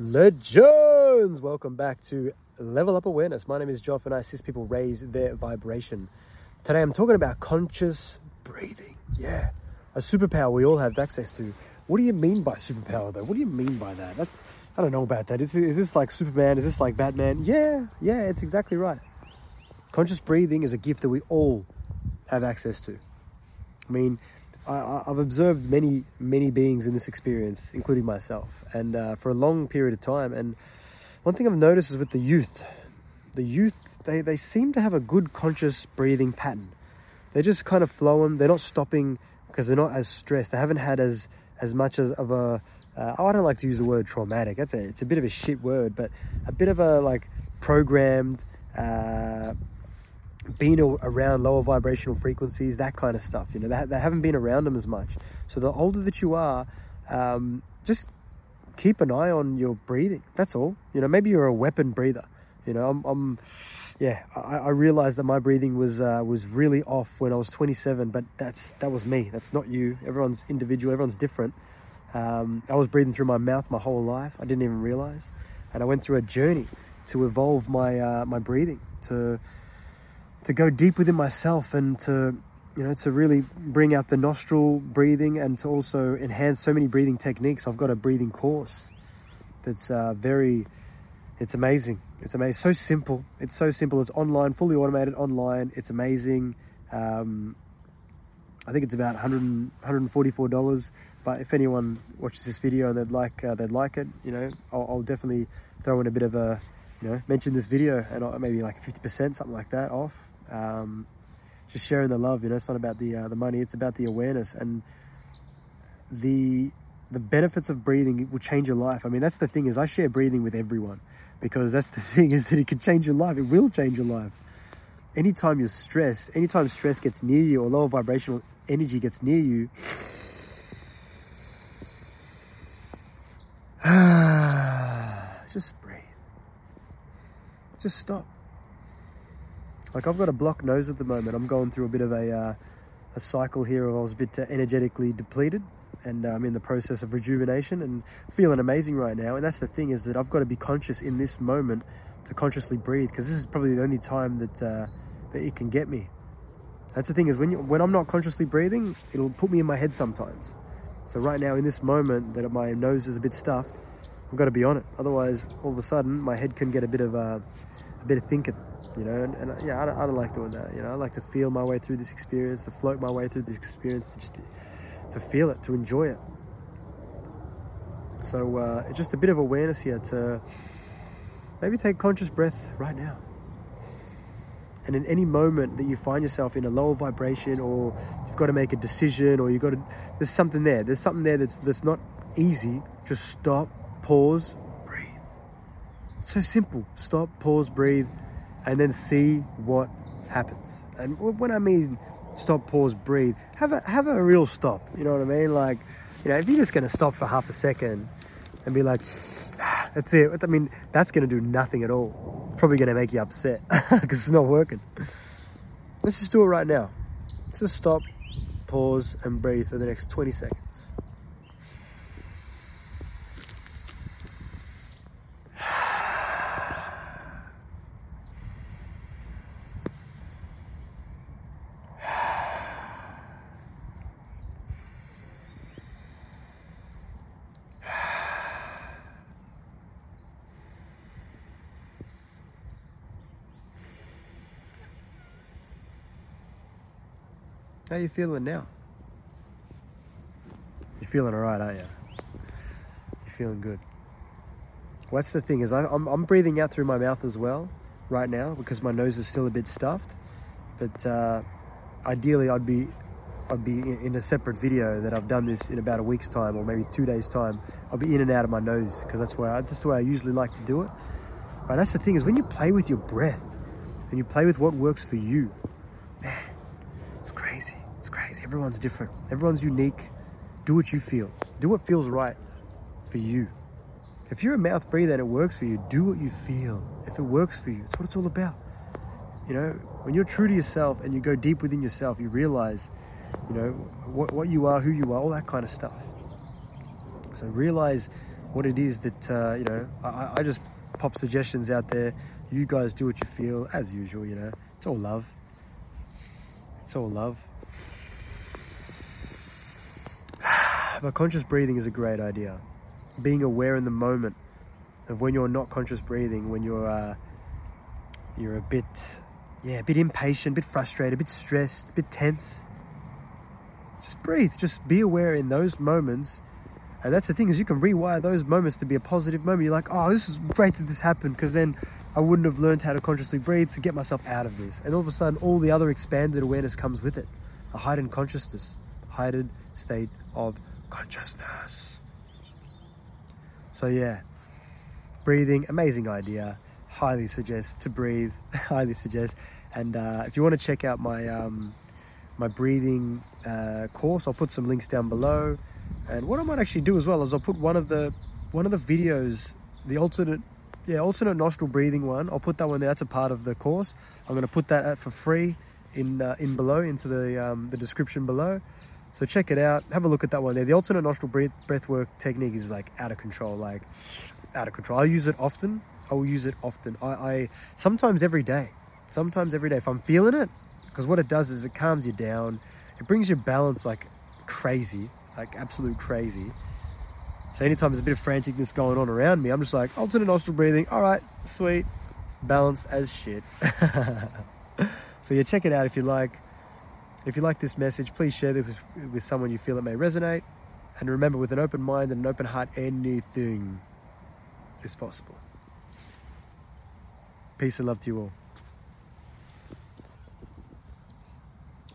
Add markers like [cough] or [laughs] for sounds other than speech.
Legends! Welcome back to Level Up Awareness. My name is Joff and I assist people raise their vibration. Today I'm talking about conscious breathing. Yeah, a superpower we all have access to. What do you mean by superpower though? What do you mean by that? That's I don't know about that. Is, is this like Superman? Is this like Batman? Yeah, yeah, it's exactly right. Conscious breathing is a gift that we all have access to. I mean, I, have observed many, many beings in this experience, including myself, and uh, for a long period of time. And one thing I've noticed is with the youth, the youth, they, they seem to have a good conscious breathing pattern. They're just kind of flowing. They're not stopping because they're not as stressed. They haven't had as as much as of a. Uh, I don't like to use the word traumatic. That's a it's a bit of a shit word, but a bit of a like programmed. Uh, been around lower vibrational frequencies, that kind of stuff. You know, they, they haven't been around them as much. So the older that you are, um, just keep an eye on your breathing. That's all. You know, maybe you're a weapon breather. You know, I'm, I'm yeah, I, I, realized that my breathing was uh, was really off when I was 27, but that's that was me. That's not you. Everyone's individual. Everyone's different. Um, I was breathing through my mouth my whole life. I didn't even realize, and I went through a journey to evolve my uh, my breathing to to go deep within myself and to you know to really bring out the nostril breathing and to also enhance so many breathing techniques. I've got a breathing course that's uh, very it's amazing. It's amazing so simple. It's so simple. It's online fully automated online. It's amazing. Um, i think it's about 100 144 dollars. But if anyone watches this video and they'd like uh, they'd like it you know I'll, I'll, definitely throw in a bit of a you know mention this video and maybe like 50% something like that off um, just sharing the love. You know, it's not about the uh, the money; it's about the awareness and the the benefits of breathing will change your life. I mean, that's the thing is I share breathing with everyone because that's the [laughs] thing is that it can change your life. It will change your life. Anytime you're stressed, anytime stress gets near you or lower vibrational energy gets near you, [sighs] just breathe. Just stop. Like I've got a blocked nose at the moment. I'm going through a bit of a, uh, a cycle here. I was a bit uh, energetically depleted and I'm in the process of rejuvenation and feeling amazing right now. And that's the thing is that I've got to be conscious in this moment to consciously breathe because this is probably the only time that, uh, that it can get me. That's the thing is when, you, when I'm not consciously breathing, it'll put me in my head sometimes. So right now in this moment that my nose is a bit stuffed, I've got to be on it. Otherwise, all of a sudden, my head can get a bit of uh, a bit of thinking, you know. And, and yeah, I don't, I don't, like doing that. You know, I like to feel my way through this experience, to float my way through this experience, to just to feel it, to enjoy it. So uh, just a bit of awareness here to maybe take conscious breath right now. And in any moment that you find yourself in a lower vibration, or you've got to make a decision, or you've got to, there's something there. There's something there that's that's not easy. Just stop pause, breathe. It's so simple. Stop, pause, breathe, and then see what happens. And when I mean stop, pause, breathe, have a have a real stop. You know what I mean? Like, you know, if you're just gonna stop for half a second and be like, [sighs] that's it. I mean, that's gonna do nothing at all. Probably gonna make you upset [laughs] because it's not working. Let's just do it right now. Let's just stop, pause, and breathe for the next 20 seconds. How you feeling now? You're feeling alright, aren't you? You're feeling good. What's the thing is I, am I'm breathing out through my mouth as well right now because my nose is still a bit stuffed. But uh, ideally, I'd be I'd be in a separate video that I've done this in about a week's time or maybe two days time. I'll be in and out of my nose because that's I, that's the way I usually like to do it. But that's the thing is when you play with your breath and you play with what works for you, Everyone's different. Everyone's unique. Do what you feel. Do what feels right for you. If you're a mouth breather and it works for you, do what you feel. If it works for you, it's what it's all about. You know, when you're true to yourself and you go deep within yourself, you realize, you know, what, what you are, who you are, all that kind of stuff. So realize what it is that uh, you know. I, I just pop suggestions out there. You guys do what you feel, as usual. You know, it's all love. It's all love. But conscious breathing is a great idea. Being aware in the moment of when you're not conscious breathing, when you're uh, you're a bit, yeah, a bit impatient, a bit frustrated, a bit stressed, a bit tense. Just breathe. Just be aware in those moments. And that's the thing is you can rewire those moments to be a positive moment. You're like, oh, this is great that this happened because then I wouldn't have learned how to consciously breathe to get myself out of this. And all of a sudden, all the other expanded awareness comes with it. A heightened consciousness, heightened state of consciousness. So yeah, breathing, amazing idea. Highly suggest to breathe. [laughs] Highly suggest. And uh, if you want to check out my um, my breathing uh, course, I'll put some links down below. And what I might actually do as well is I'll put one of the one of the videos, the alternate yeah alternate nostril breathing one. I'll put that one there. That's a part of the course. I'm going to put that for free in uh, in below into the um, the description below. So check it out. Have a look at that one there. The alternate nostril breath, breath work technique is like out of control, like out of control. I use it often. I will use it often. I, I sometimes every day. Sometimes every day if I'm feeling it, because what it does is it calms you down. It brings your balance like crazy, like absolute crazy. So anytime there's a bit of franticness going on around me, I'm just like alternate nostril breathing. All right, sweet, balanced as shit. [laughs] so yeah, check it out if you like. If you like this message, please share this with, with someone you feel it may resonate. And remember, with an open mind and an open heart, anything is possible. Peace and love to you all.